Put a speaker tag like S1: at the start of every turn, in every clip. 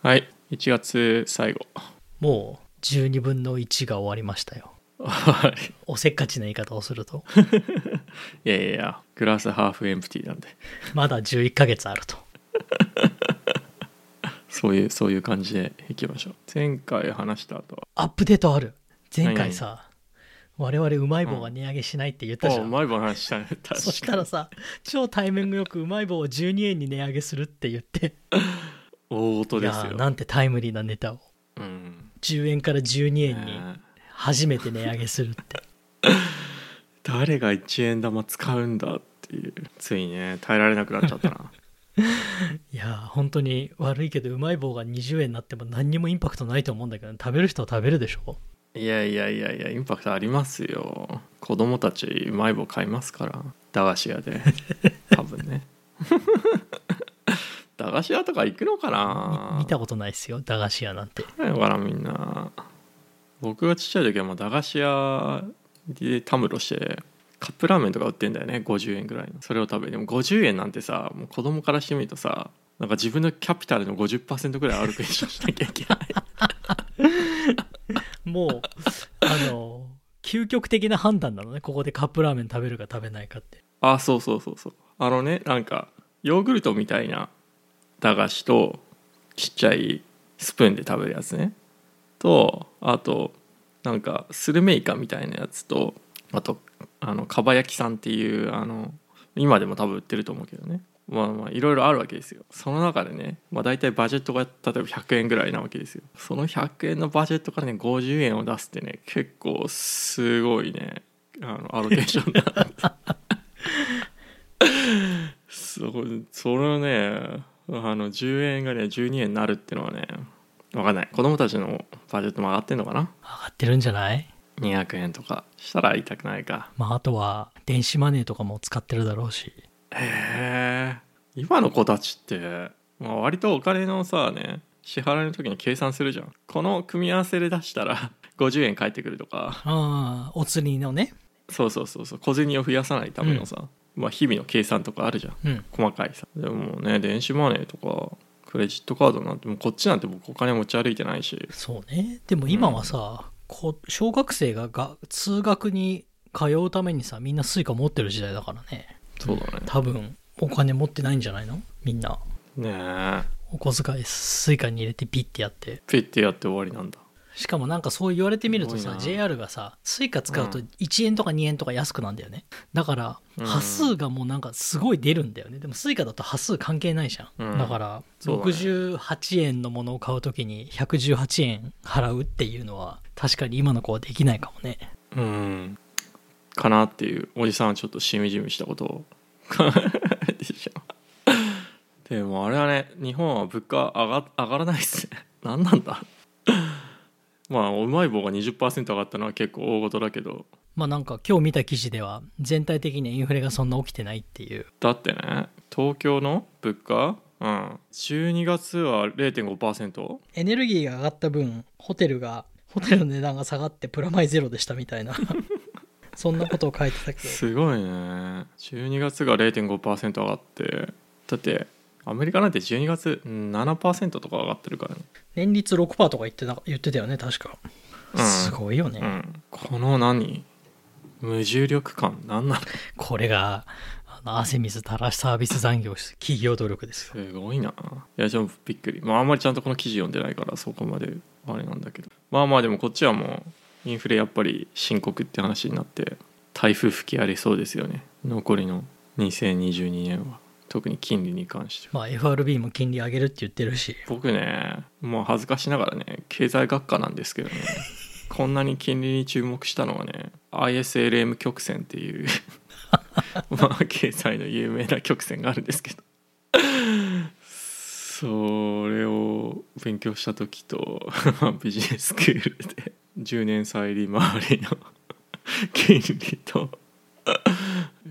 S1: はい。1月最後。
S2: もう12分の1が終わりましたよ。
S1: は い
S2: おせっかちな言い方をすると。
S1: いやいやいやグラスハーフエンプティなんで。
S2: まだ11ヶ月あると。
S1: そういうそういう感じでいきましょう。前回話した後は。
S2: アップデートある。前回さ我々うまい棒が値上げしないって言ったじゃん、
S1: あうまい棒の話したね。確かに。
S2: そしたらさ超タイミングよくうまい棒を12円に値上げするって言って
S1: 大音
S2: い
S1: ですよ。
S2: なんてタイムリーなネタを。
S1: うん
S2: 10円から12円に
S1: ね
S2: 初めて値上げするって。
S1: 誰が1円玉使うんだっていうついね耐えられなくなっちゃったな。い
S2: やー本当に悪いけどうまい棒が20円になっても何にもインパクトないと思うんだけど食べる人は食べるでしょ？
S1: いやいやいやいやインパクトありますよ。子供たちうまい棒買いますから。駄菓子屋で。多分ね 駄菓子屋とか行くのかな？
S2: 見たことないっすよ駄菓子屋なんて。
S1: ないのかなみんな。僕がちっちゃい時はもう駄菓子屋でたむろしてカップラーメンとか売ってんだよね50円ぐらいの。それを食べて。でも50円なんてさもう子供からしてみるとさなんか自分のキャピタルの50%ぐらい歩くでしょしなきゃいけない。
S2: もうあの究極的な判断なのねここでカップラーメン食べるか食べないかって。
S1: あそうそうそうそう。あのねなんかヨーグルトみたいな駄菓子とちっちゃいスプーンで食べるやつね。とあとなんかスルメイカみたいなやつとあとあのかば焼きさんっていうあの今でも多分売ってると思うけどね。まあまあいろいろあるわけですよ。その中でね、まあ、大体バジェットが例えば100円ぐらいなわけですよ。その100円のバジェットからね50円を出すってね結構すごいねあのアロケーションだ そうそれねあの10円がね12円になるっていうのはね分かんない。子供たちのバジェットも上がってんのかな？
S2: 上がってるんじゃない
S1: ？200円とか。したら痛くないか。
S2: まああとは電子マネーとかも使ってるだろうし。
S1: へえ今の子たちって、まあ、割とお金のさね支払いの時に計算するじゃん。この組み合わせで出したら 50円返ってくるとか。
S2: ああお釣りのね。
S1: そうそうそうそう。小銭を増やさないためのさ、まあ、日々の計算とかあるじゃん。
S2: うん。
S1: 細かいさ。でもね電子マネーとかクレジットカードなんてもうこっちなんて僕お金持ち歩いてないし。
S2: そうね。でも今はさ、こ小学生がが通学に通うためにさみんなスイカ持ってる時代だからね。
S1: そうだね。
S2: 多分お金持ってないんじゃないの？みんな。
S1: ねえ。
S2: お小遣いスイカに入れてピッてやって。
S1: ピッてやって終わりなんだ
S2: しかもなんかそう言われてみるとさ JR がさスイカ使うと
S1: うん。
S2: 1円とか2円とか安くなんだよね。だから
S1: うん。
S2: 端数がもうなんかすごい出るんだよね。でもスイカだと端数関係ないじゃん、
S1: うん。
S2: だから
S1: そうだね。
S2: 68円のものを買う時に118円払うっていうのは確かに今の子はできないかもね。
S1: うん。かなっていうおじさんはちょっとしみじみしたことを。でしょでもあれはね日本は物価上が上がらないっすね。何なんだまあうまい棒が20%上がったのは結構大事だけど。
S2: まあなんか今日見た記事では全体的にインフレがそんな起きてないっていう。
S1: だってね東京の物価？うん。12月は0.5%
S2: エネルギーが上がった分ホテルがホテルの値段が下がってプラマイゼロでしたみたいな。そんなことを書いてたけど
S1: すごいね。12月が0.5%上がって。だってアメリカなんて12月うん7%とか上がってるからね。
S2: 年率6%とか言ってた言ってたよね確か、
S1: うん。
S2: すごいよね、
S1: うん。この何？無重力感。何なの？
S2: これがあの汗水垂らしサービス残業し企業努力ですよ。
S1: すごいな。いやちょっとびっくり。まああんまりちゃんとこの記事読んでないからそこまであれなんだけど。まあまあでもこっちはもうインフレやっぱり深刻って話になって台風吹き荒れそうですよね。残りの2022年は特に金利に関しては。
S2: まあ FRB も金利上げるって言ってるし。
S1: 僕ねもう恥ずかしながらね経済学科なんですけどね。こんなに金利に注目したのはね ISLM 曲線っていう まあ経済の有名な曲線があるんですけど。それを勉強した時とビジネススクールで10年債利回りの金利と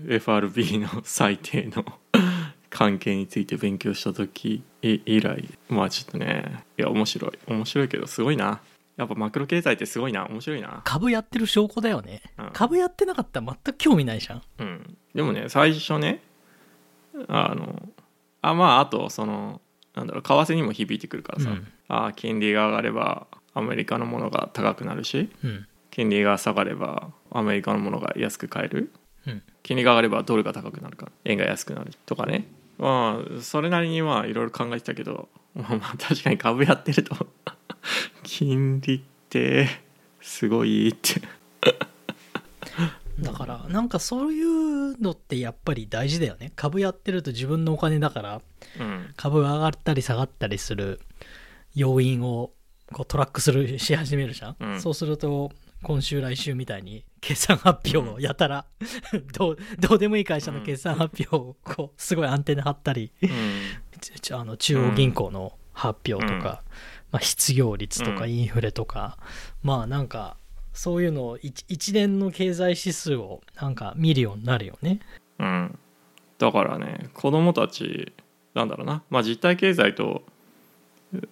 S1: FRB の最低の関係について勉強した時い以来まあちょっとねいや面白い。面白いけどすごいな。やっぱマクロ経済ってすごいな。面白いな。
S2: 株やってる証拠だよね、
S1: うん。
S2: 株やってなかったら全く興味ないじゃん。
S1: うん。でもね最初ねあのあまああとそのなんだろう為替にも響いてくるからさ、
S2: うん。
S1: ああ金利が上がればアメリカのものが高くなるし。
S2: うん。
S1: 金利が下がればアメリカのものが安く買える。
S2: うん。
S1: 金利が上がればドルが高くなるから円が安くなるとかねまあそれなりにまあいろいろ考えてたけどまあ まあ確かに株やってると。金利ってすごいって。
S2: だからなんかそういうのってやっぱり大事だよね。株やってると自分のお金だから
S1: うん。
S2: 株が上がったり下がったりする要因をこうトラックするし始めるじゃん、
S1: うん。
S2: そうすると今週来週みたいに決算発表をやたら、どうどうでもいい会社の決算発表をこうすごいアンテナ張ったり、
S1: うん。
S2: ちあの中央銀行の発表とか、
S1: うん。
S2: まあ、失業率とか
S1: うん。
S2: インフレとか、まあなんかそういうのを一一連の経済指数をなんか見るようになるよね。
S1: うん、だからね子供たちなんだろうな。まあ実体経済とう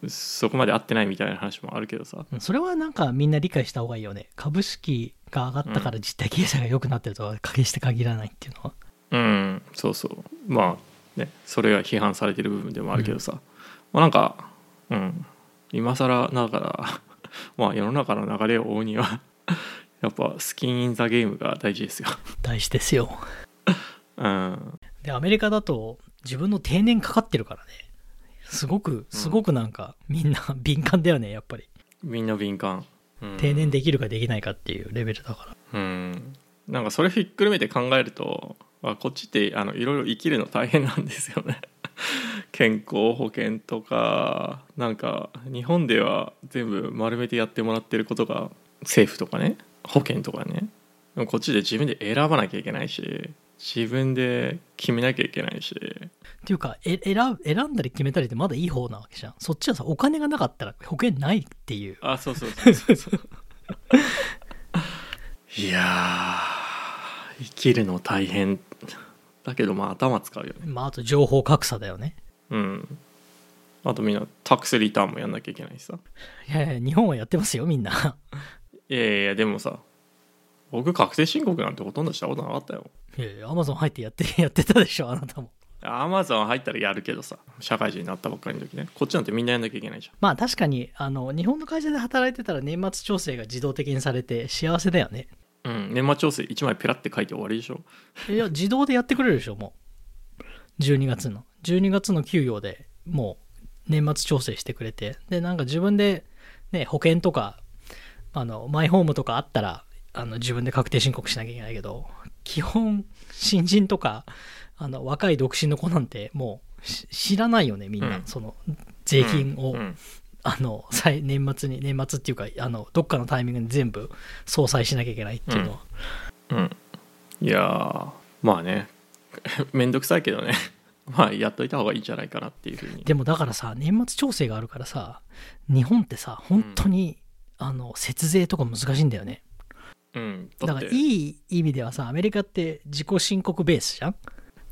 S1: そこまで合ってないみたいな話もあるけどさ
S2: うんそれはなんかみんな理解した方がいいよね。株式が上がったから実体経済が良くなってるとは決して限らないっていうのは。
S1: うんそうそうまあねそれが批判されてる部分でもあるけどさ、まあなんかうん今更だから まあ世の中の流れを追うには やっぱスキン・イン・ザ・ゲームが大事ですよ
S2: 大事ですよ。
S1: うん
S2: で、アメリカだと自分の定年かかってるからね。すごく、すごくなんかみんな 敏感だよね、やっぱり。
S1: みんな敏感、うん。
S2: 定年できるかできないかっていうレベルだから。
S1: うん。なんかそれひっくるめて考えるとあこっちってあのいろいろ生きるの大変なんですよね。健康保険とかなんか日本では全部丸めてやってもらってることが政府とかね保険とかね。こっちで自分で選ばなきゃいけないし自分で決めなきゃいけないし。
S2: っていうかえ選選んだり決めたりってまだいい方なわけじゃん。そっちはさお金がなかったら保険ないっていう。
S1: あそうそうそうそうそう。いやー生きるの大変だけどまあ頭使うよね。
S2: まああと情報格差だよね。
S1: うん。あとみんなタックスリターンもやんなきゃいけないしさ。
S2: いやいや日本はやってますよみんな。
S1: いやいやいやでもさ僕確定申告なんてほとんどしたことなかったよ
S2: いやいやアマゾン入ってやって やってたでしょあなたも。
S1: アマゾン入ったらやるけどさ社会人になったばっかりの時ね。こっちなんてみんなやんなきゃいけないじ
S2: まあ確かにあの日本の会社で働いてたら年末調整が自動的にされて幸せだよね。
S1: ゃんうん年末調整1枚ペラって書いて終わりでしょ。
S2: いや自動でやってくれるでしょもう。12月の。12月の給与でもう年末調整してくれて。でなんか自分で、ね、保険とかあのマイホームとかあったらあの自分で確定申告しなきゃいけないけど基本新人とかあの若い独身の子なんてもうし知らないよねみんな、
S1: うん。
S2: その税金を、
S1: うん。
S2: あの再年末に年末っていうかあのどっかのタイミングで全部相殺しなきゃいけないっていうのは、
S1: うん。いやーまあね。めんどくさいけどね。まあやっといた方がいいんじゃないかなっていうふうに。
S2: でもだからさ年末調整があるからさ日本ってさ本当に、あの節税とか難しいんだよね
S1: うん。
S2: だからいい意味ではさアメリカって自己申告ベースじゃん？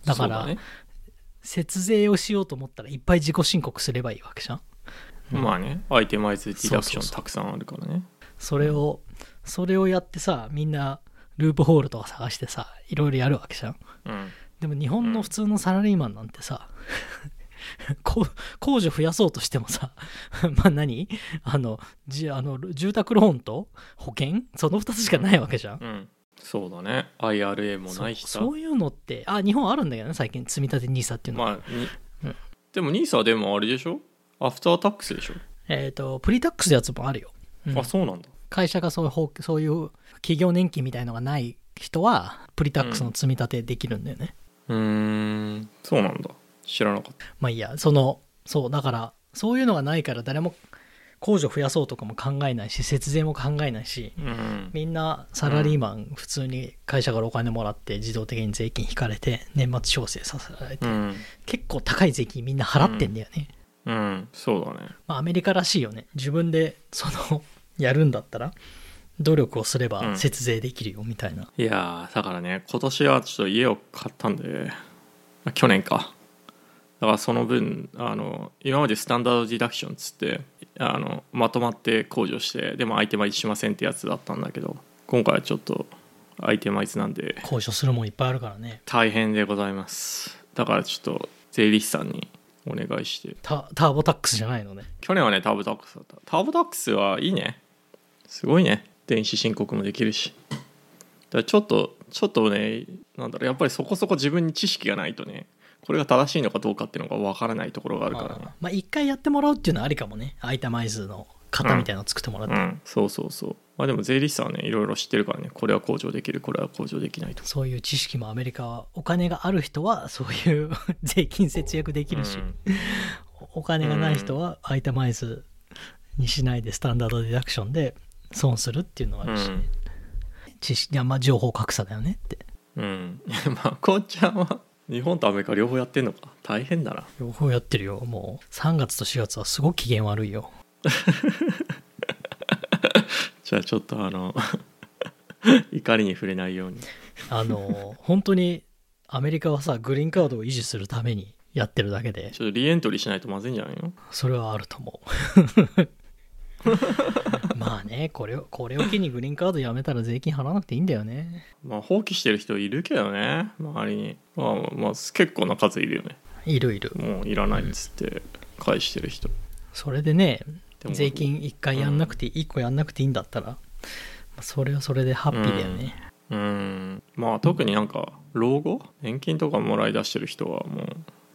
S2: だから
S1: ね。
S2: 節税をしようと思ったらいっぱい自己申告すればいいわけじゃん。
S1: まあね。アイテマイズディダクションたくさんあるからね。
S2: それをそれをやってさみんなループホールとか探してさいろいろやるわけじゃん。
S1: うん。
S2: でも日本の普通のサラリーマンなんてさ、控除増やそうとしてもさ まあ何？あのじあの住宅ローンと保険？その2つしかないわけじゃん。
S1: うん。そうだね。IRA もないしさ。
S2: そういうのってあ日本あるんだけどね最近。積み立て NISA っていうの。は、
S1: まあに
S2: うん。
S1: でも NISA でもあれでしょ？アフタータックスでしょ、
S2: えっ、とプリタックスのやつもあるよ、うん。
S1: あそうなんだ。
S2: 会社がそういう法そういう企業年金みたいのがない人はプリタックスの積み立てできるんだよね、
S1: うーん。そうなんだ知らなかった。
S2: まあいいや。そのそうだからそういうのがないから誰も控除増やそうとかも考えないし節税も考えないし
S1: うん。
S2: みんなサラリーマン普通に会社からお金もらって自動的に税金引かれて年末調整させられて、
S1: うん。
S2: 結構高い税金みんな払ってんだよね、
S1: うん。そうだね。
S2: まあ、アメリカらしいよね。自分でそのやるんだったら努力をすれば
S1: うん。
S2: 節税できるよみたいな、
S1: いやーだからね今年はちょっと家を買ったんであ去年かだからその分あの今までスタンダードディダクションっつってあのまとまって控除してでもアイテマイズしませんってやつだったんだけど今回はちょっとアイテマイズなんで
S2: 交渉するもんいっぱいあるからね。
S1: 大変でございます。だからちょっと税理士さんにお願いして。
S2: タターボタックスじゃないのね。
S1: 去年はねターボタックスだった。ターボタックスはいいね。すごいね。電子申告もできるし。だからちょっとちょっとねなんだろうやっぱりそこそこ自分に知識がないとねこれが正しいのかどうかっていうのが分からないところがあるからね。
S2: まあ一回やってもらうっていうのはありかもね。アイタマイズの型みたいなのを作ってもらって、
S1: うん。そうそうそう。まあでも税理士さんはねいろいろ知ってるからね。これは控除できる。これは控除できないと。か
S2: そういう知識もアメリカはお金がある人はそういう 税金節約できるし、
S1: うん。
S2: お金がない人はアイタマイズにしないでスタンダードディダクションで損するっていうのがあるし、ね知識いやまあ情報格差だよねって。
S1: うん。まあこうちゃんは日本とアメリカ両方やってんのか？大変だな。
S2: 両方やってるよ。もう3月と4月はすごく機嫌悪いよ。
S1: じゃあちょっとあの 怒りに触れないように。
S2: あの本当にアメリカはさグリーンカードを維持するためにやってるだけで。
S1: ちょっとリエントリーしないとまずいんじゃないの？
S2: それはあると思う まあねこれをこれを機にグリーンカードやめたら税金払わなくていいんだよね。
S1: まあ放棄してる人いるけどね周りに。まあまあ結構な数いるよね。
S2: いるいる。
S1: もういらないっつって返してる人。
S2: それでね税金1回やんなくて、1個やんなくていいんだったらまあそれはそれでハッピーだよね、
S1: うん。まあ特になんか老後？年金とかもらい出してる人はも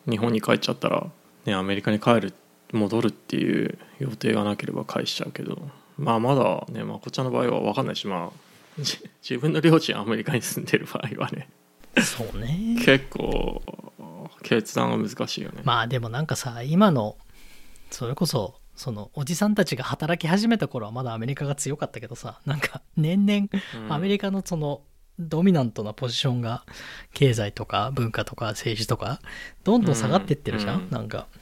S1: う日本に帰っちゃったらねアメリカに帰る戻るっていう予定がなければ返しちゃうけど。まあまだねまこちゃんの場合は分かんないしまあじ 自分の両親アメリカに住んでる場合はね。
S2: そうね。
S1: 結構決断が難しいよね、
S2: まあでもなんかさ今のそれこそそのおじさんたちが働き始めた頃はまだアメリカが強かったけどさなんか年々
S1: うん。
S2: アメリカのそのドミナントなポジションが経済とか文化とか政治とかどんどん下がってってるじゃん、
S1: うん。
S2: なんか
S1: うん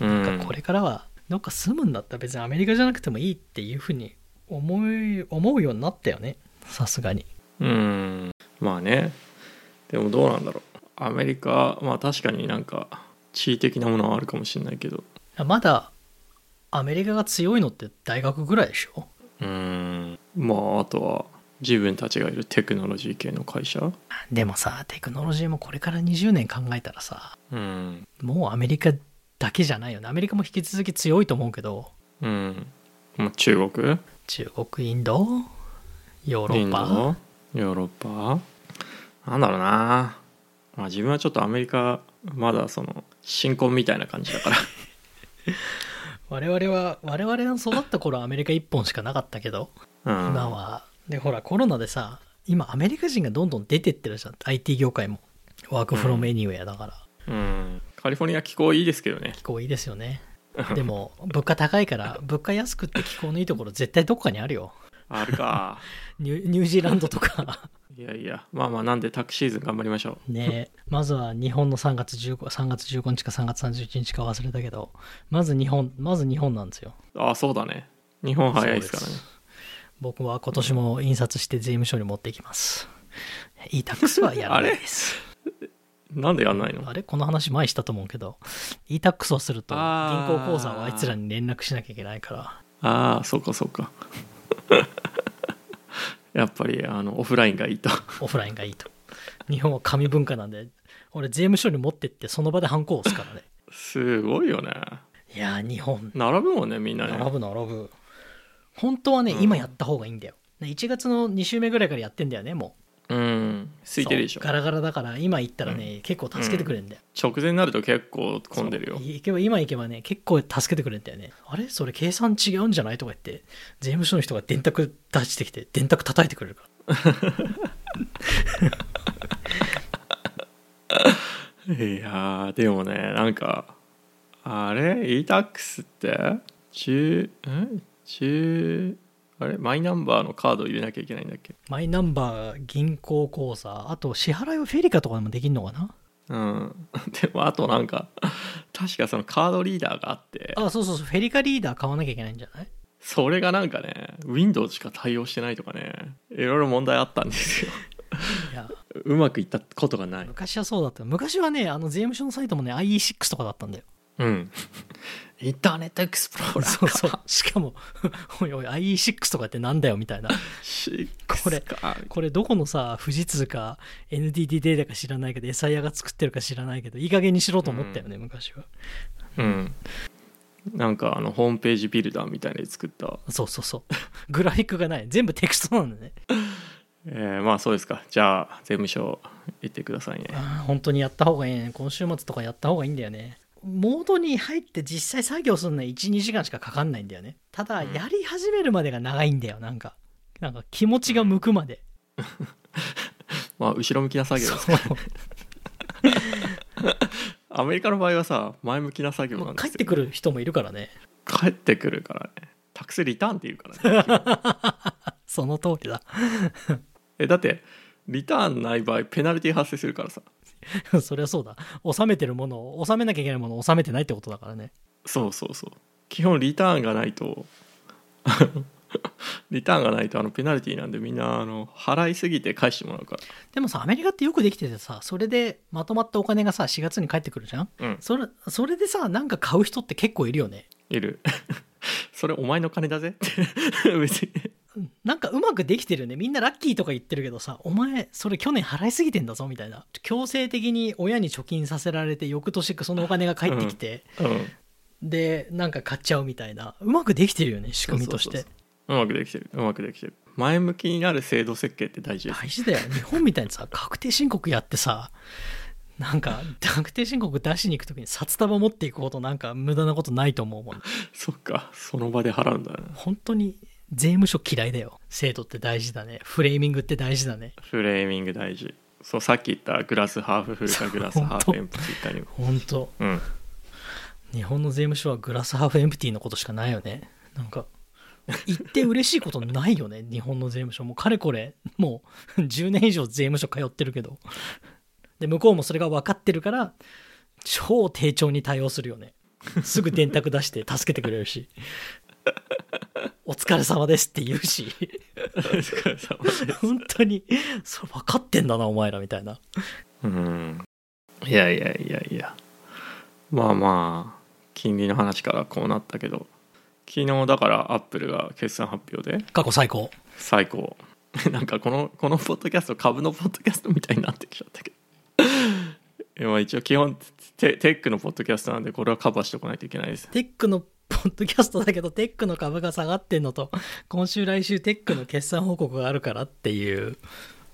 S2: なんかこれからはどっか住むんだったら別にアメリカじゃなくてもいいっていうふうに思い思うようになったよね。さすがに。
S1: うん。まあね。でもどうなんだろう。アメリカまあ確かになんか地位的なものはあるかもしれないけど。
S2: まだアメリカが強いのって大学ぐらいでしょ？
S1: うん。まああとは自分たちがいるテクノロジー系の会社。
S2: でもさテクノロジーもこれから20年考えたらさ
S1: うん。
S2: もうアメリカだけじゃないよね。アメリカも引き続き強いと思うけど。
S1: うん。まあ中国？
S2: 中国インド？ヨーロ
S1: イン
S2: ッパ
S1: ド？ヨーロッパ？なんだろうな。まあ自分はちょっとアメリカまだその新婚みたいな感じだから。
S2: 我々は我々の育った頃はアメリカ1本しかなかったけど。
S1: うん。
S2: 今は。でほらコロナでさ今アメリカ人がどんどん出てってるじゃん。IT 業界も。ワークフロムエニウェアだから、
S1: うんカリフォルニア気候いいですけどね。
S2: 気候いいですよね。でも物価高いから物価安くって気候のいいところ絶対どっかにあるよ。
S1: あるか。
S2: ニュージーランドとか。
S1: いやいや。まあまあなんでタクシーズン頑張りましょ
S2: ね。まずは日本の3月15 3月15日か3月31日か忘れたけどまず日本まず日本なんですよ。
S1: うああそうだね。日本早いですからね。
S2: 僕は今年も印刷して税務署に持っていきます。e-tax はやらないです
S1: なんでやんないの？
S2: あれ？この話前したと思うけど e-tax をすると銀行口座をあいつらに連絡しなきゃいけないから。
S1: ああそうかそうか。やっぱりあのオフラインがいいと。
S2: オフラインがいいと。日本は紙文化なんで俺税務署に持ってってその場でハンコを押すからね。
S1: すごいよね。
S2: いやー日本。
S1: 並ぶもんねみんなね。
S2: 並ぶ並ぶ。本当はね、
S1: うん。
S2: 今やった方がいいんだよ。1月の2週目ぐらいからやってんだよねも
S1: うん。
S2: う
S1: 空いてるでしょ。
S2: ガラガラだから今行ったらね、結構助けてくれるんだよ、
S1: 直前になると結構混んでるよ。
S2: 行けば今行けばね結構助けてくれるんだよね。あれ？それ計算違うんじゃない？とか言って税務署の人が電卓出してきて電卓叩いてくれるから。
S1: いやーでもねなんかあれ？E-tax って？中ん中あれ？マイナンバーのカード入れなきゃいけないんだっけ？
S2: マイナンバー銀行口座あと支払いはフェリカとかでもできるのかな？
S1: うん。でもあとなんか確かそのカードリーダーがあって。
S2: あそうそうそう。フェリカリーダー買わなきゃいけないんじゃない？
S1: それがなんかね Windows しか対応してないとかねいろいろ問題あったんですよ。
S2: いや。
S1: うまくいったことがない。
S2: 昔はそうだった。昔はねあの税務署のサイトもね IE6 とかだったんだよ
S1: うん。インターネットエクスプローラー
S2: そうそう。しかも おいおい IE6 とかってなんだよみたいな。これ
S1: か。
S2: これどこのさ富士通か NTT データか知らないけどエサイヤが作ってるか知らないけどいい加減にしろと思ったよね、昔は。
S1: うん。なんかあのホームページビルダーみたいなので作った。
S2: そうそうそう。グラフィックがない。全部テクストなんだね。
S1: えー、まあそうですか。じゃあ税務署行ってくださいね。
S2: 本当にやった方がいいね。今週末とかやった方がいいんだよねモードに入って実際作業するのは12時間しかかかんないんだよね。ただ
S1: うん。
S2: やり始めるまでが長いんだよ。なんかなんか気持ちが向くまで。
S1: まあ後ろ向きな作業。です
S2: そう。
S1: アメリカの場合はさ前向きな作業なんですよ。
S2: 帰ってくる人もいるからね。
S1: 帰ってくるからね。タクスリターンって言うからね。
S2: その通りだ。
S1: えだってリターンない場合ペナルティ発生するからさ
S2: そりゃそうだ。納めてるものを納めなきゃいけないものを納めてないってことだからね。
S1: そうそうそう。基本リターンがないと リターンがないとあのペナルティなんでみんなあの払いすぎて返してもらうか
S2: でもさアメリカってよくできててさそれでまとまったお金がさ4月に返ってくるじゃん？
S1: らうん。
S2: それそれでさなんか買う人って結構いるよね。
S1: いる。それお前の金だぜって。別に
S2: うんなんかうまくできてるよね。みんなラッキーとか言ってるけどさお前それ去年払いすぎてんだぞみたいな。強制的に親に貯金させられて翌年そのお金が返ってきて、
S1: うん。
S2: でなんか買っちゃうみたいな。うまくできてるよね仕組みとして。
S1: そうまくできてる。うまくできてる。前向きになる制度設計って大事です
S2: 大事だよ日本みたいにさ確定申告やってさなんか確定申告出しに行く時に札束持っていくほどなんか無駄なことないと思うもん。
S1: そっか。その場で払うんだな
S2: 本当に税務署嫌いだよ。制度って大事だね。フレーミングって大事だね。
S1: フレーミング大事。そうさっき言ったグラスハーフフルかグラスハーフエンプティーかにも。
S2: 本当。
S1: うん。
S2: 日本の税務署はグラスハーフエンプティのことしかないよね。なんか言って嬉しいことないよね。日本の税務署も。うかれこれもう10年以上税務署通ってるけど。で向こうもそれが分かってるから超丁重に対応するよね。すぐ電卓出して助けてくれるし お疲れ様ですって言うし。
S1: お疲れ様です。
S2: 本当にそれ分かってんだなお前らみたいな。
S1: うん。いやいやいやいや。まあまあ金利の話からこうなったけど。昨日だからアップルが決算発表で。
S2: 過去最高。
S1: 最高。なんかこのこのポッドキャスト株のポッドキャストみたいになってきちゃったけど。まあ一応基本テテックのポッドキャストなんでこれはカバーしておかないといけないです。
S2: テックのポッドキャストだけど、テックの株が下がってんのと、今週来週テックの決算報告があるからっていう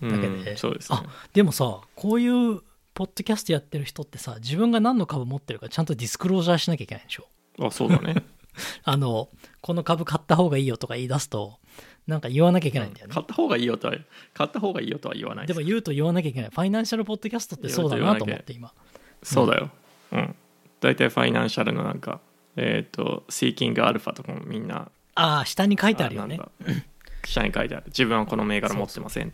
S2: だけで。
S1: うんそうですね
S2: あ、でもさ、こういうポッドキャストやってる人ってさ、自分が何の株持ってるかちゃんとディスクロージャーしなきゃいけないでしょ？
S1: あそうだね
S2: あの、この株買った方がいいよとか言い出すと、なんか言わなきゃいけないんだよね。
S1: 買った方がいいよとは買った方がいいよとは言わない
S2: でも言うと言わなきゃいけない。ファイナンシャルポッドキャストってそうだなと思って今。
S1: そうだようん大体ファイナンシャルのなんかえっ、ーキングアルファとかもみんな
S2: ああ、下に書いてあるよね。
S1: 下に書いてある。自分はこの銘柄持ってません。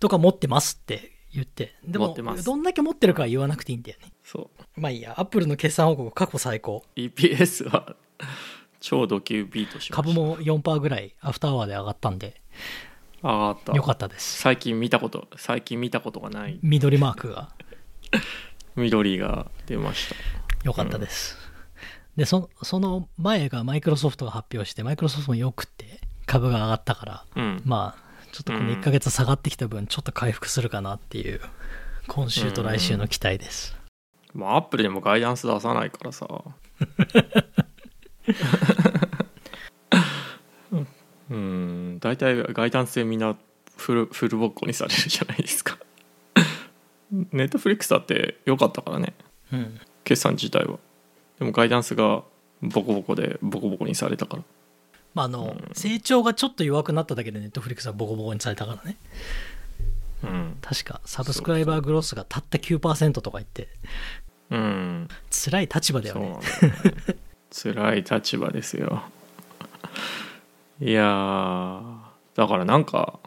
S2: とか持ってますって言って。でも
S1: 持ってま、す。
S2: どんだけ持ってるかは言わなくていいんだよね。
S1: そう。
S2: まあいいや、アップルの決算報告過去最高。
S1: EPS は超ド級ビートしました。
S2: 株も4%ぐらいアフターアワーで上がったんで、
S1: 上がった。
S2: よかったです。
S1: 最近見たこと最近見たことがない。
S2: 緑マークが
S1: 緑が出ました
S2: 良かったです。で、そその前がマイクロソフトが発表して、マイクロソフトもよくって株が上がったから、
S1: うん。
S2: まあ、ちょっとこの1ヶ月下がってきた分、ちょっと回復するかなっていう、今週と来週の期待です。
S1: まあアップルでもガイダンス出さないからさ。うん。大体ガイダンスでみんなフルフルボッコにされるじゃないですか。ネットフリックスだって良かったからね。
S2: うん。
S1: 決算自体はでもガイダンスがボコボコでボコボコにされたから。
S2: まあ、あの、成長がちょっと弱くなっただけでネットフリックスはボコボコにされたからね。
S1: うん。
S2: 確か、サブスクライバーグロスがたった9%とか言って、
S1: うん。
S2: 辛い立場だよね。
S1: そうなんだよね。辛い立場ですよ。いやーだからなんか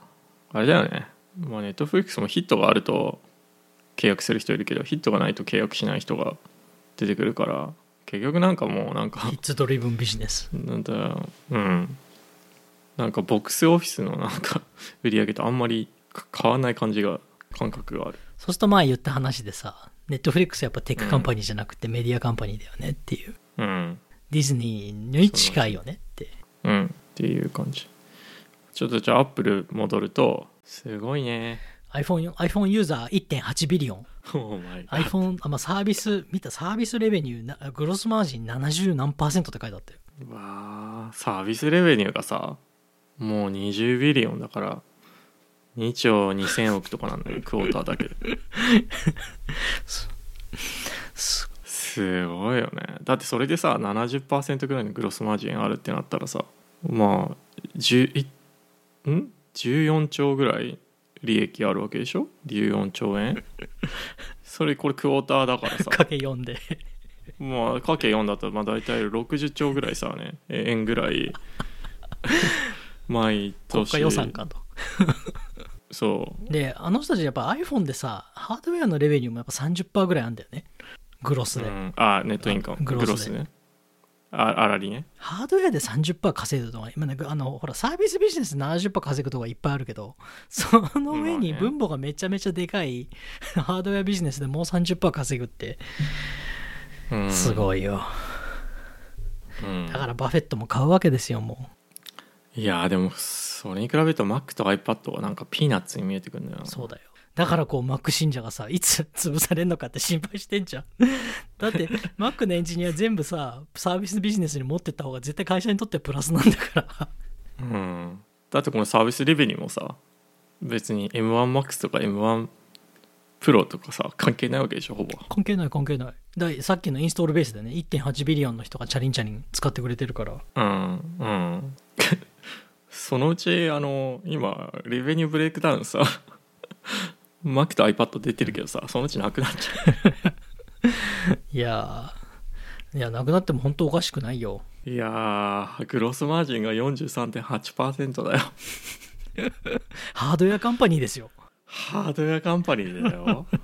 S1: あれだよね。まあネットフリックスもヒットがあると契約する人いるけどヒットがないと契約しない人が出てくるから結局なんかもうなんか
S2: ヒッツドリブンビジネス。
S1: なんだうんなんか box office のなんか 売り上げとあんまりか変わんない感じが感覚がある
S2: そうするとまあ言った話でさ、ネットフリックスやっぱ tech company じゃなくて media company だよねっていう。
S1: うん
S2: ディズニーに近いよねって。
S1: うんっていう感じちょっとじゃあアップル戻るとすごいね
S2: iPhone, iPhone ユーザー1.8 billion。
S1: Oh
S2: iPhone、あまあ、サービス、見た service revenue な、 gross margin 70何パーセントって書いてあったよ。
S1: うわーサービスレベニューがさもう20ビリオンだから2兆2000億とかなんだよ クォーターだけで。すすごいよね。だってそれでさ70%ぐらいのグロスマージンあるってなったらさまあ10いん？14兆ぐらい利益あるわけでしょ？14兆円？それこれクォーターだからさ。
S2: かけ4で。
S1: まあかけ4だとまあ大体60兆ぐらいさね。円ぐらい。毎年。
S2: 国家予算かと。
S1: そう。
S2: で、あの人たちやっぱ iPhone でさ、ハードウェアのレベニューもやっぱ30%ぐらいあるんだよね。グロスで。
S1: うん、あネットインカム。
S2: グロスで。
S1: グロスねああらりね
S2: ハードウェアで30%稼いでるとか、今ね、あの、ほら、サービスビジネスで70%稼ぐとかいっぱいあるけど、その上に分母がめちゃめちゃでかい、ハードウェアビジネスでもう30%稼ぐって、
S1: うん
S2: すごいよ。
S1: うん
S2: だからバフェットも買うわけですよ、も
S1: いやーでもそれに比べると Mac と iPad はなんかピーナッツに見えてくるんだよな
S2: う。そうだよ。だからこう、Mac 信者がさ、いつ潰されるのかって心配してんじゃん。だって、Mac のエンジニア全部さ、サービスビジネスに持ってった方が絶対会社にとってプラスなんだから。
S1: うん、だってこのサービス revenue もさ別に M1MAX とか M1 プロとかさ関係ないわけでしょほぼ
S2: 関係ない関係ない。ださっきの install base でね、1.8 billion の人がチャリンチャリン使ってくれてるから。
S1: うんうん そのうちあの今 revenue breakdown さ Mac と iPad 出てるけどさそのうちなくなっちゃ
S2: いやー、いや、なくなっても本当おかしくないよ。
S1: ういやーグロスマージンが43.8%だよ
S2: ハードウェアカンパニーですよ。
S1: ハードウェアカンパニーだよ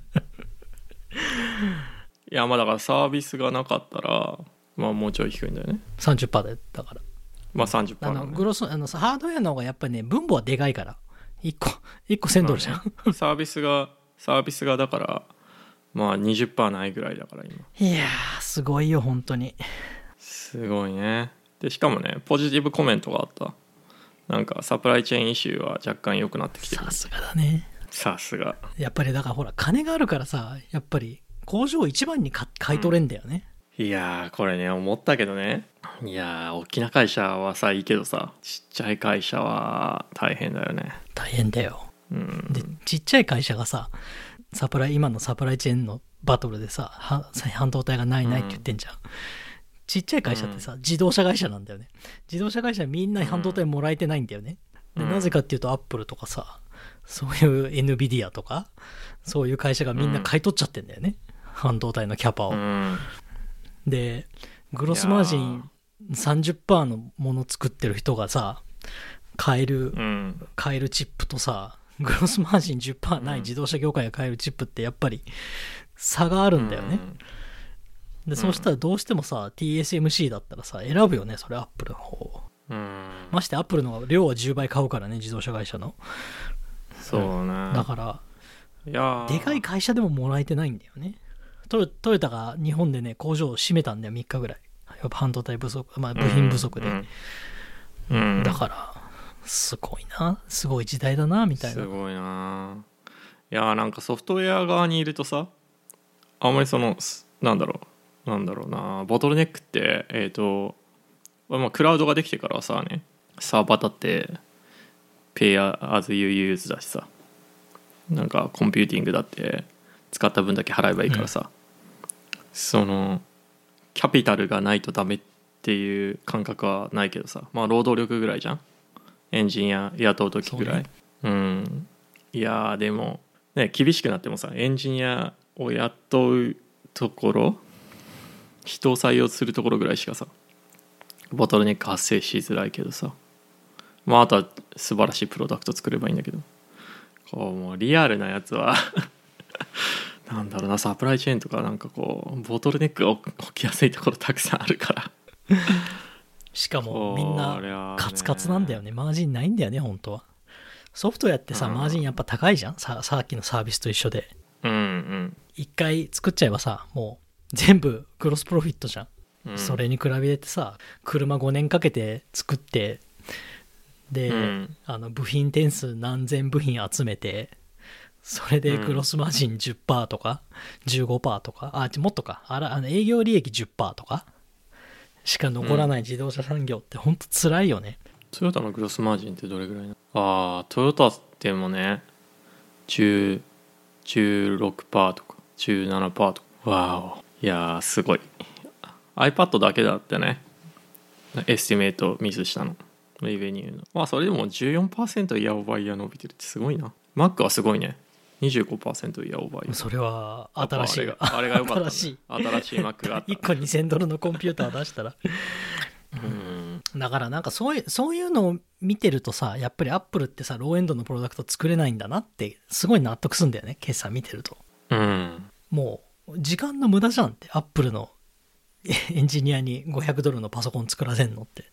S1: いやまあだからサービスがなかったらまあもうちょい低いんだよね
S2: 30%で、だから。
S1: まあ30%
S2: あの、グロス、あの、ハードウェアの方がやっぱりね、分母はでかいから。1個、1個1000ドルじゃん。
S1: サービスがサービスがだからまあ20%ないぐらいだから今
S2: いやー、すごいよ、本当に。
S1: すごいねでしかもねポジティブコメントがあったなんかサプライチェーンイシューは若干良くなってきてる
S2: さすがだね。
S1: さすが
S2: やっぱりだからほら、金があるからさ、やっぱり工場を一番に買買い取れんだよね。
S1: いやーこれね思ったけどねいやー大きな会社はさいいけどさちっちゃい会社は大変だよね
S2: 大変だよ。
S1: うん
S2: で、ちっちゃい会社がさ、サプライ、今のサプライチェーンのバトルでさ、は半導体がないないって言ってんじゃん。ちっちゃい会社ってさ、自動車会社なんだよね。自動車会社みんな半導体もらえてないんだよね。で
S1: うん
S2: なぜかっていうと、アップルとかさ、そういう NVIDIA とか、そういう会社がみんな買い取っちゃってんだよね。半導体のキャパを。
S1: うん
S2: で、グロスマージン30%のもの作ってる人がさ、買える
S1: うん。
S2: 買えるチップとさグロスマージン10%ない自動車業界が買えるチップってやっぱり差があるんだよね、でそうしたらどうしてもさ TSMC だったらさ選ぶよねそれアップルの方。を
S1: うん、うん
S2: ましてアップルの量は10倍買うからね自動車会社の。
S1: そうね。
S2: だから
S1: いやー。
S2: でかい会社でももらえてないんだよねトヨトヨタが日本でね工場を閉めたんだよ3日ぐらい。やっぱ半導体不足、まあ、部品不足で、
S1: うんうん。
S2: だからすごいな。すごい時代だなみたいな。
S1: すごいな。いやーなんかソフトウェア側にいるとさあんまりそのすなんだろうなんだろうな。ボトルネックってえっ、とまあクラウドができてからはさねサーバーだって Pay as you use だしさ。なんかコンピューティングだって使った分だけ払えばいいからさ、そのキャピタルがないとダメっていう感覚はないけどさ。まあ労働力ぐらいじゃん。エンジニア雇う時ぐらい。
S2: そう
S1: うん。いやーでもね厳しくなってもさエンジニアを雇うところ人を採用するところぐらいしかさボトルネック発生しづらいけどさ。まああとは素晴らしいプロダクト作ればいいんだけど。こうもうリアルなやつは なんだろうなサプライチェーンとかなんかこうボトルネックが起きやすいところたくさんあるから。
S2: しかもみん
S1: こ
S2: なカツカツなんだよね。マージンないんだよね本当は。ソフトウェアってさ
S1: うん。
S2: マージンやっぱ高いじゃん？ささっきのサービスと一緒で。
S1: うんうん。
S2: 一回作っちゃえばさ、もう全部グロスプロフィットじゃん。
S1: うん。
S2: それに比べてさ、車5年かけて作って、で、
S1: うん。
S2: あの部品点数何千部品集めて、それでグロスマージン10%とか、15%とか、あ、もっとか、あらあの営業利益10%とかしか残らない自動車産業って本当辛いよね。
S1: トヨタのグロスマージンってどれぐらいなの？ああトヨタってもね10 16%とか17%とか。わお。いやーすごい。iPad だけだってね estimate ミスしたの。 revenue の。まあそれでも14%イヤーオーバーイヤー伸びてるってすごいな。Mac はすごいね25%イヤーオーバーイヤー
S2: それは新しい。
S1: あれがあれが良かった
S2: 新しい。
S1: 新しい Mac があった
S2: 1個2000ドルのコンピューター出したら。
S1: うん。
S2: だからなんかそういう、そういうのを見てるとさ、やっぱりアップルってさ、ローエンドのプロダクト作れないんだなって、すごい納得すんだよね、決算見てると。
S1: うん。
S2: もう、時間の無駄じゃんって、アップルのエンジニアに500ドルのパソコン作らせんのって。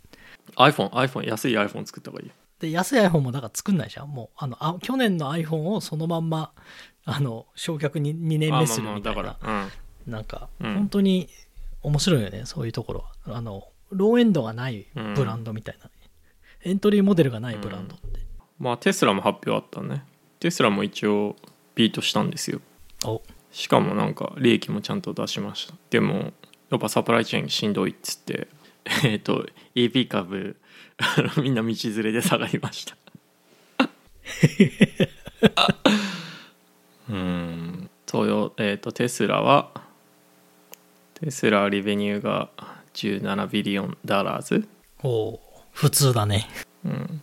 S1: iPhone iPhone 安い iPhone 作った方がいい。よ
S2: で、安い iPhone もだから作んないじゃん。もう、あの、あ去年の iPhone をそのまんま、あの、焼却に2年目するみたいな。
S1: まあまあまあだから
S2: なんか、
S1: うん
S2: 本当に面白いよね、そういうところは。あの、ローエンドがないブランドみたいな。エントリーモデルがないブランドって。
S1: うんまあテスラも発表あったねテスラも一応ビートしたんですよ
S2: お、
S1: しかもなんか利益もちゃんと出しましたでもやっぱサプライチェーンしんどいっつってえっ、と EP 株あ のみんな道連れで下がりました。うん。トヨえっ、とテスラはテスラ revenue が17 billion dollars。
S2: お普通だね。
S1: うん、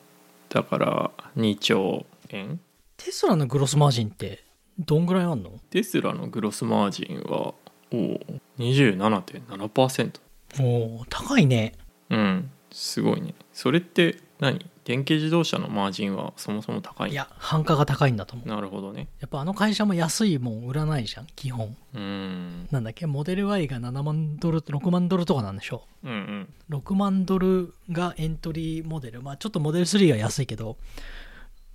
S1: だから2兆円。
S2: テスラのグロスマージンってどんぐらいあんの？
S1: テスラのグロスマージンはおお27.7%
S2: お高いね。
S1: うんすごいね。それって何？電気自動車のマージンはそもそも高い
S2: いや、単価が高いんだと思う。
S1: なるほどね。
S2: やっぱあの会社も安いもん売らないじゃん、基本。
S1: うん。
S2: なんだっけ、モデル Y が7万ドル、6万ドルとかなんでしょ？
S1: うんうん。
S2: 6万ドルがエントリーモデル。まあちょっとモデル3が安いけど、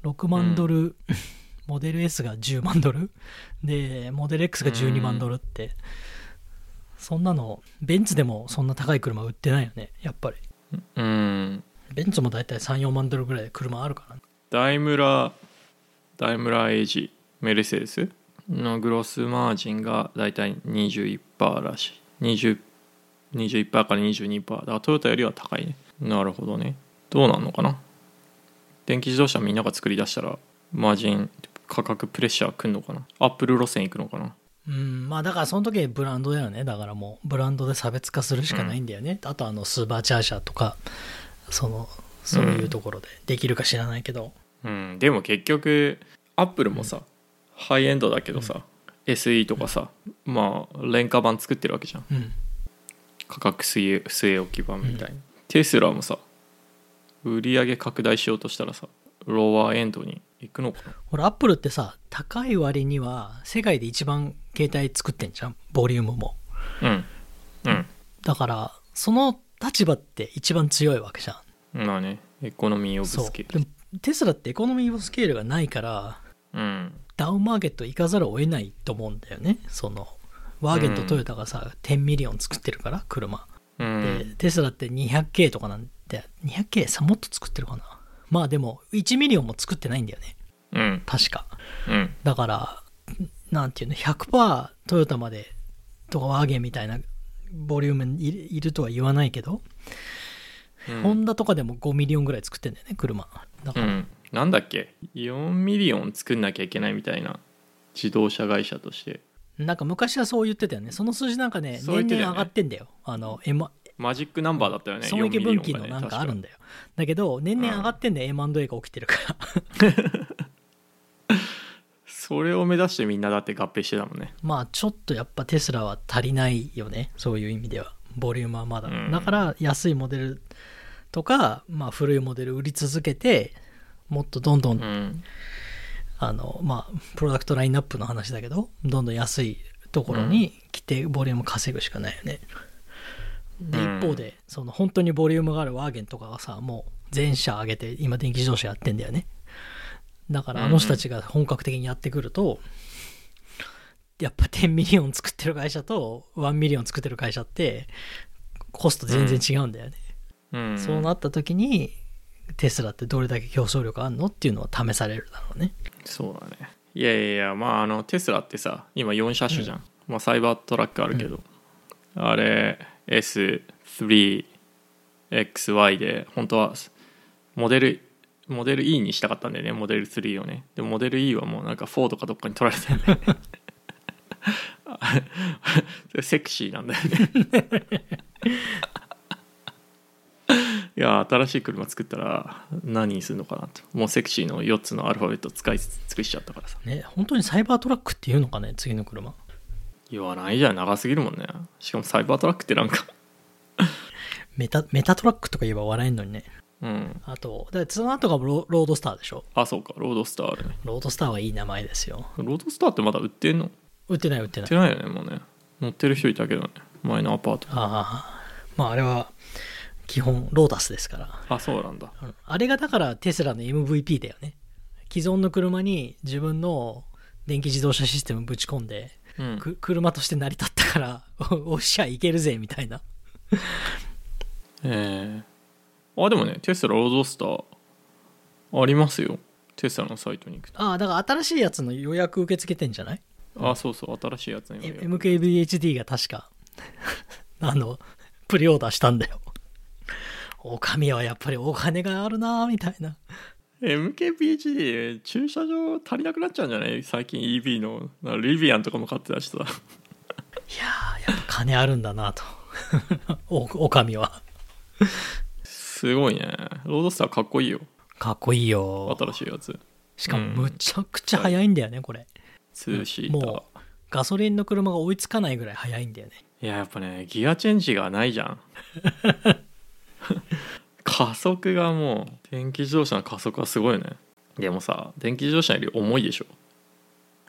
S2: 6万ドル、モデル S が10万ドル？で、モデル X が12万ドルって、そんなの、ベンツでもそんな高い車売ってないよね、やっぱり。
S1: うん。
S2: ベンツもだいたい3、4万ドルぐらいで車あるからね。
S1: ダイムラダイムラエイジメルセデスのグロスマージンがだいたい21%らしい。20 21%から22%だからトヨタよりは高いね。なるほどね。どうなんのかな。電気自動車みんなが作り出したらマージン価格プレッシャーくんのかな。アップル路線行くのかな
S2: うん、まあだからその時ブランドだよね。だからもうブランドで差別化するしかないんだよね。あとあのスーパーチャージャーとか、その、そういうところでできるか知らないけど。
S1: うんでも結局アップルもさ、ハイエンドだけどさ、SE とかさまあ廉価版作ってるわけじゃん
S2: うん。
S1: 価格据え据え置き版みたいな、テスラもさ売り上げ拡大しようとしたらさ lower end に行くのかな？
S2: ほら、アップルってさ、高い割には世界で一番携帯作ってんじゃん？ボリュームも。
S1: うん。うん。
S2: だから、その立場って一番強いわけじゃん。
S1: まあね。
S2: E
S1: conomy of scale
S2: でもテスラって economy of scale がないから
S1: ルうん。
S2: down market 行かざるを得ないと思うんだよね。そのワーゲンとトヨタがさ、10 million 作ってるから車、
S1: うん。
S2: でテスラって 200K とかなんて 200K さもっと作ってるかな？まあでも1 million も作ってないんだよね。
S1: うん。
S2: 確か。
S1: うん。
S2: だからなんていうの100%トヨタまでとかワーゲンみたいなボリュームにいるとは言わないけど、
S1: うん。
S2: ホンダとかでも5 million ぐらい作ってんだよね車。だから、
S1: うん。なんだっけ？4 million 作んなきゃいけないみたいな自動車会社として。
S2: なんか昔はそう言ってたよね。その数字なんかね、
S1: ね。
S2: 年々上がってんだよ。あの、M、
S1: マジックナンバーだったよね
S2: 損益分岐
S1: 4ミリオンがね
S2: のなんかあるん
S1: 確
S2: だよ。だけど、年々上がってんだよ、M&A が起きてるから。
S1: それを目指してみんなだって合併してたもんね
S2: まあ、ちょっとやっぱテスラは足りないよね。そういう意味では。ボリュームはまだ。
S1: うん
S2: だから、安いモデルとか、まあ、古いモデル売り続けて、もっとどんどん、
S1: うん
S2: あの、まあ、プロダクトラインナップの話だけど、どんどん安いところに来て、ボリューム稼ぐしかないよね。で、
S1: うん
S2: 一方で、その本当にボリュームがあるワーゲンとかがさ、もう全社上げて、今電気自動車やってんだよね。だからあの人たちが本格的にやってくると、やっぱ10 million 作ってる会社と1 million 作ってる会社ってコスト全然違うんだよね、
S1: うん。
S2: そうなった時にテスラってどれだけ競争力あんのっていうのは試されるだろうね。
S1: そうだね。いやいやいやまああのテスラってさ今4車種じゃん、まあ、サイバートラックあるけど、あれ S3XY で本当はモデルモデル E にしたかったんだよねモデル3をね。でもモデル E はもうなんか4とかどっかに取られてるね。セクシーなんだよね。いや新しい車作ったら何にするのかなと。もうセクシーの4つのアルファベット使い尽くしちゃったからさ。
S2: ね本当にサイバートラックっていうのかね次の車
S1: 言わないじゃん長すぎるもんね。しかもサイバートラックってなんか。
S2: メタメタトラックとか言えば笑えんのにね。
S1: うん。
S2: あとでその後がロロードスターでしょ？
S1: あそうか。ロードスターあるね。
S2: ロードスターはいい名前ですよ。
S1: ロードスターってまだ売ってんの？売
S2: 売ってない売ってない。
S1: ってないよねもうね。乗ってる人いたけどね。前のアパート。
S2: ああまああれは基本ロータスですから。
S1: あそうなんだ。
S2: うん。あれがだからテスラの MVP だよね。既存の車に自分の電気自動車システムぶち込んで
S1: うん。
S2: く車として成り立ったから おっしゃいけるぜみたいな。
S1: えー、あでもねテスラロードスターありますよ。テスラのサイトに行くと。
S2: ああだから新しいやつの予約受け付けてんじゃない？
S1: あそうそう新しいやつに
S2: え MKBHD が確か。あのプリオーダーしたんだよ。おかみはやっぱりお金があるなみたいな
S1: MKBHD 駐車場足りなくなっちゃうんじゃない？最近 EV の。リビアンとかも買ってたしさ。
S2: いやーやっぱ金あるんだなと。おおかみは。
S1: すごいね。ロードスターかっこいいよ。
S2: かっこいいよ。
S1: 新しいやつ。
S2: しかも
S1: うん。
S2: むちゃくちゃ速いんだよねこれ。
S1: 2シ
S2: もうガソリンの車が追いつかないぐらい速いんだよね。
S1: いややっぱねギアチェンジがないじゃん 加速がもう電気自動車の加速はすごいよね。でもさ電気自動車より重いでしょ。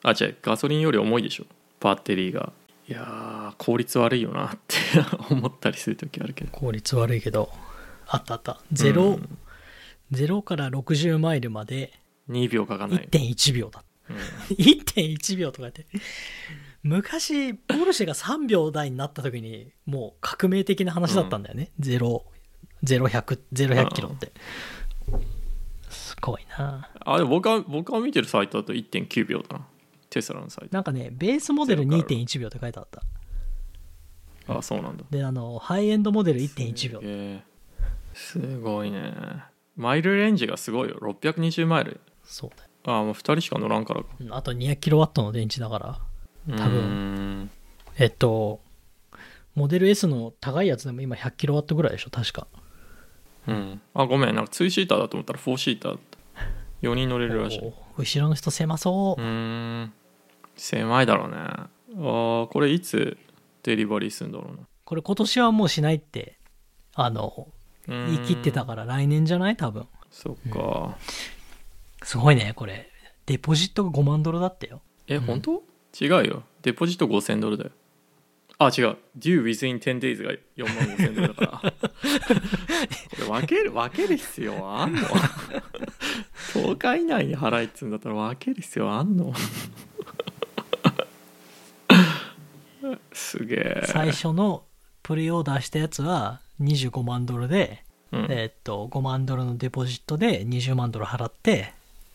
S1: あ違うガソリンより重いでしょ。バッテリーが。いやー効率悪いよなって 思ったりする時あるけど。
S2: 効率悪いけどあったあった。ゼロ、
S1: うん。
S2: ゼロから60マイルまで
S1: 2秒かかんない、
S2: 1.1秒だ
S1: うん。
S2: 1.1秒とかって。昔ポルシェが3秒台になった時にもう革命的な話だったんだよね、ゼロ0100 0100キロって。すごいな。
S1: あでも僕は僕が見てるサイトだと1.9秒だな。テスラのサイ
S2: なんかねベースモデル
S1: ゼロから。
S2: 2.1秒って書いてあった。
S1: トあそうなんだ。
S2: であのハイエンドモデル1.1秒。
S1: すごいね。マイルレンジがすごいよ。620マイル。
S2: そうだよ
S1: あもう2人しか乗らんから。か
S2: うんあと200キロワットの電池だから。多分。
S1: 分
S2: えっとモデル S の高いやつでも今100キロワットぐらいでしょ確か
S1: うん。あごめん。なんか2シーターだと思ったら4シーターだった。4人乗れるらしい。
S2: 後ろの人狭そう。
S1: うーん。狭いだろうね。あーこれいつデリバリーするんだろうな。
S2: これ今年はもうしないってあの
S1: うーん。
S2: 言い切ってたから来年じゃない？多分。
S1: そっか、
S2: すごいねこれ。デポジットが5万ドルだってよ。
S1: え本当？違うよ。デポジット5000ドルだよあ違う。Due within 10 days が4万5000ドルだから。これ分ける分ける必要あんの？10日以内に払いっつうんだったら分ける必要あんの？すげえ。
S2: 最初のプレオーダーしたやつは25万ドルで、
S1: うん。
S2: えーっと5万ドルのデポジットで20万ドル払って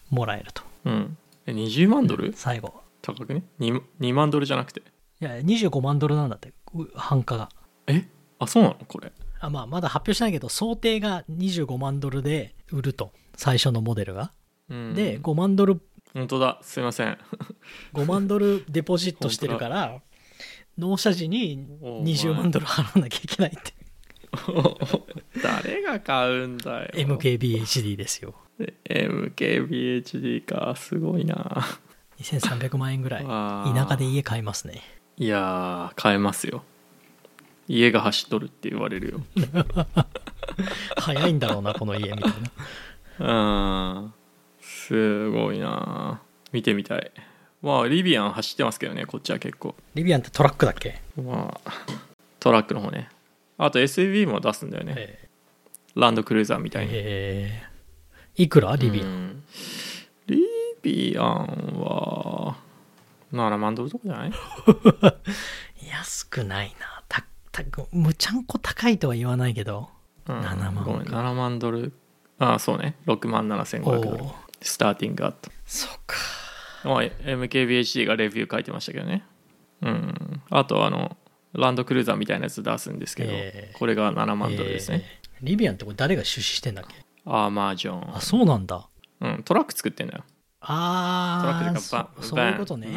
S2: もらえると。
S1: うん。え20万ドル？
S2: 最後。
S1: 高くね？2, 2万ドルじゃなくて
S2: いや25万ドルなんだってう単価が。
S1: え？あそうなの？これ。
S2: あまあまだ発表してないけど想定が25万ドルで売ると。最初のモデルが、
S1: うん。
S2: で5万ドル。
S1: 本当だ。すいません。
S2: 5万ドルデポジットしてるから納車時に
S1: お
S2: 20万ドル払わなきゃいけないって。
S1: 誰が買うんだよ。
S2: MKBHD ですよ。
S1: MKBHD か。すごいな。
S2: 2300万円ぐらい。田舎で家買いますね
S1: いやー買えますよ。家が走っとるって言われるよ。
S2: 早いんだろうなこの家みたいな。
S1: うんすごいな。見てみたい。まあリビアン走ってますけどねこっちは結構。
S2: リビアンってトラックだっけ？
S1: まあトラックの方ね。あと SUV も出すんだよね。
S2: え
S1: ランドクルーザーみたいに。
S2: え。いくら？リビアン、
S1: うん。リビアンは7万ドルとかじゃない？
S2: 安くないな。たたむちゃんこ高いとは言わないけど。
S1: うん
S2: 7万。
S1: ごめん。7万ドル。ああそうね。6万7500ドル。スターティングアット。
S2: そっか。
S1: まあ MKBHD がレビュー書いてましたけどね。うん。あとあのランドクルーザーみたいなやつ出すんですけど、
S2: えー。
S1: これが7万ドルですね、
S2: えー。リビアンってこれ誰が出資してんだっけ？
S1: アーマージョン。
S2: あそうなんだ。
S1: うん、トラック作ってんだよトラッ
S2: ああ
S1: クというかバン
S2: そういうことね。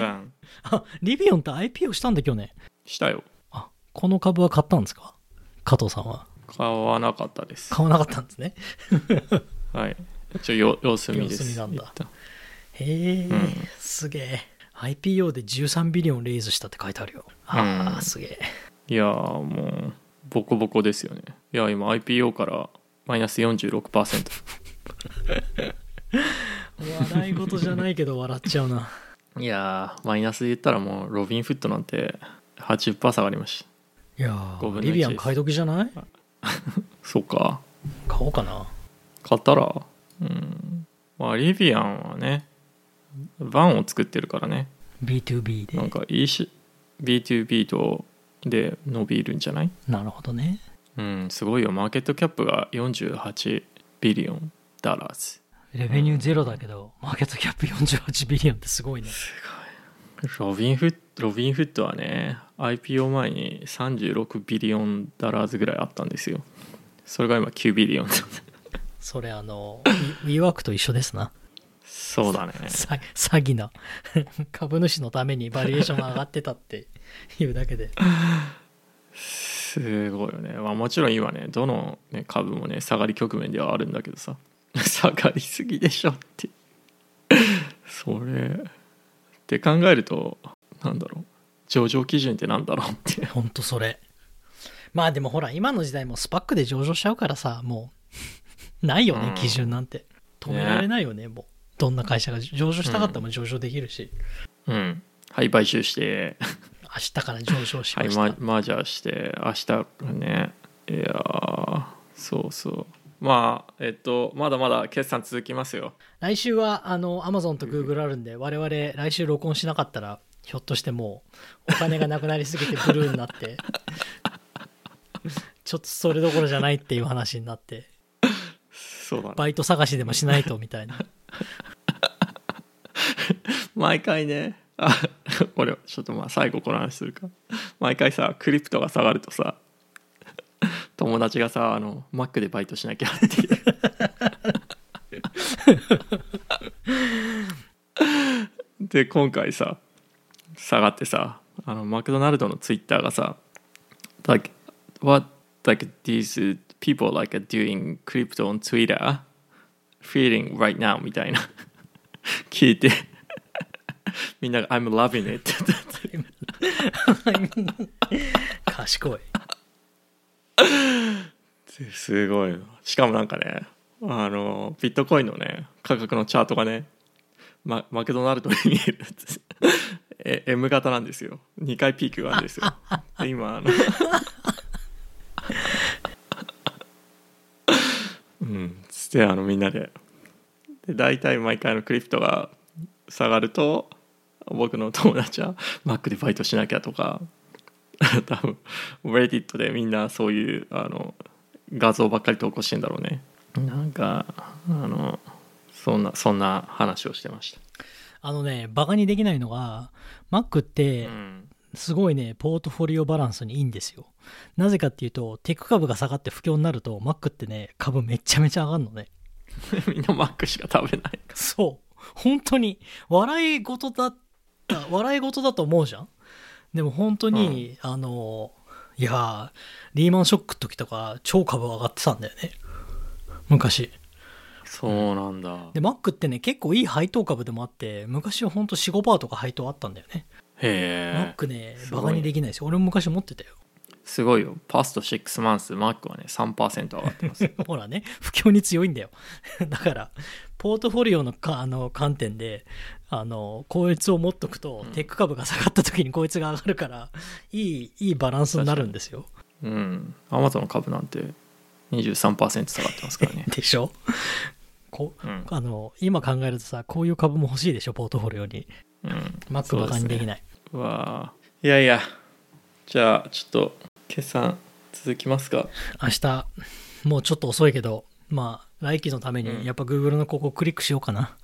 S2: あリビオンって IPO したんだ去年
S1: したよ。
S2: あこの株は買ったんですか？加藤さんは。
S1: 買わなかったです。
S2: 買わなかったんですね。
S1: はい。ちょよ様子見です。
S2: 様子見なんだ。へえ、
S1: うん。
S2: すげえ。IPO で13ビリオンレイズしたって書いてあるよ。ああ、
S1: うん。
S2: すげえ。
S1: いやーもうボコボコですよね。いや今 IPO からマイナス46%
S2: 笑い事じゃないけど笑っちゃうな。い
S1: やーマイナスで言ったらもうロビンフットなんて80%下がりました
S2: いや
S1: 5分の1
S2: ーリビアン買い時じゃない？
S1: そうか。
S2: 買おうかな。
S1: 買ったら？うん。まあリビアンはねバンを作ってるからね。
S2: B2B で。
S1: なんかいいし B2B とで伸びるんじゃない？
S2: なるほどね。
S1: うんすごいよ。 market cap が48
S2: billion dollars revenue ゼロだけど market cap 48 billion ってすごいね。
S1: ロビンフッドロビンフッドはね IPO 前に36 billion dollars ぐらいあったんですよ。それが今9 billion。
S2: それあの WeWork と一緒ですな。
S1: そうだね。
S2: さ詐欺な 株主のためにバリエーションが上がってたっていうだけで。す
S1: ごいよね、まあ、もちろん今ねどの、ね、株もね下がり局面ではあるんだけどさ 下がりすぎでしょって。それ。って考えるとなんだろう。上場基準ってなんだろうって。
S2: ほんとそれ。まあでもほら今の時代もスパックで上場しちゃうからさもう。ないよね、
S1: うん。
S2: 基準なんて。止められないよねもう。どんな会社が上場したかったらもう上場できるし、
S1: うん。はい買収して。
S2: 明日から上場し
S1: はい
S2: ました、
S1: ママージャーして明日ね。いやーそうそうまあえっとまだまだ決算続きますよ。
S2: 来週はあの Amazon と Google あるんで我々来週録音しなかったらひょっとしてもうお金がなくなりすぎて ブルーになって ちょっとそれどころじゃないっていう話になって
S1: そうだね。
S2: バイト探しでもしないとみたいな。
S1: 毎回ねあ俺ちょっとまあ最後この話するか。毎回さクリプトが下がるとさ友達がさあのマックでバイトしなきゃっていうで今回さ下がってさあのマクドナルドのツイッターがさ「like what like these people like doing crypto on Twitter feeling right now」みたいな聞いてみんなが「I'm loving it」
S2: 賢い
S1: すごい。しかもなんかねあのビットコインのね価格のチャートがねママクドナルドに見えるえ M 型なんですよ。2回ピークがあるんですよ。で今あの うん。つってあのみんなで。で大体毎回のクリプトが下がると僕の友達はマックでバイトしなきゃとか多分 Reddit でみんなそういうあの画像ばっかり投稿してんだろうね。なんかあのそんなそんな話をしてまし
S2: あのねバカにできないのが Mac ってすごいねポートフォリオバランスにいいんですよ。なぜかっていうとテック株が下がって不況になると Mac ってね株めちゃめちゃ上がるのね。
S1: みんなマックしか食べない
S2: そう。本当に笑い事だった笑い事だと思うじゃんでも本当に、あのいやーリーマンショックの時とか超株上がってたんだよね。昔。
S1: そうなんだ。
S2: で Mac ってね結構いい配当株でもあって昔はほんと45%とか配当あったんだよね、
S1: へえ。
S2: Mac ね
S1: すごい
S2: バカにできないですよ。俺も昔持ってたよ。
S1: すごいよ。パスト6マンスマックはね3%上がってます
S2: ほらね不況に強いんだよ。だからポートフォリオのかあの観点で、あの、こいつを持っとくと、うん、テック株が下がった時にこいつが上がるから、いい、いいバランスになるんですよ。
S1: うん。アマゾン株なんて23%下がってますからね。
S2: でしょ？こ、
S1: うん、
S2: あの、今考えるとさ、こういう株も欲しいでしょ、ポートフォリオに。
S1: うん。
S2: マックバカにできない。
S1: ね、わいやいや。じゃあ、ちょっと、決算続きますか。
S2: 明日、もうちょっと遅いけど、まあ、来期のために、やっぱ Google のここクリックしようかな。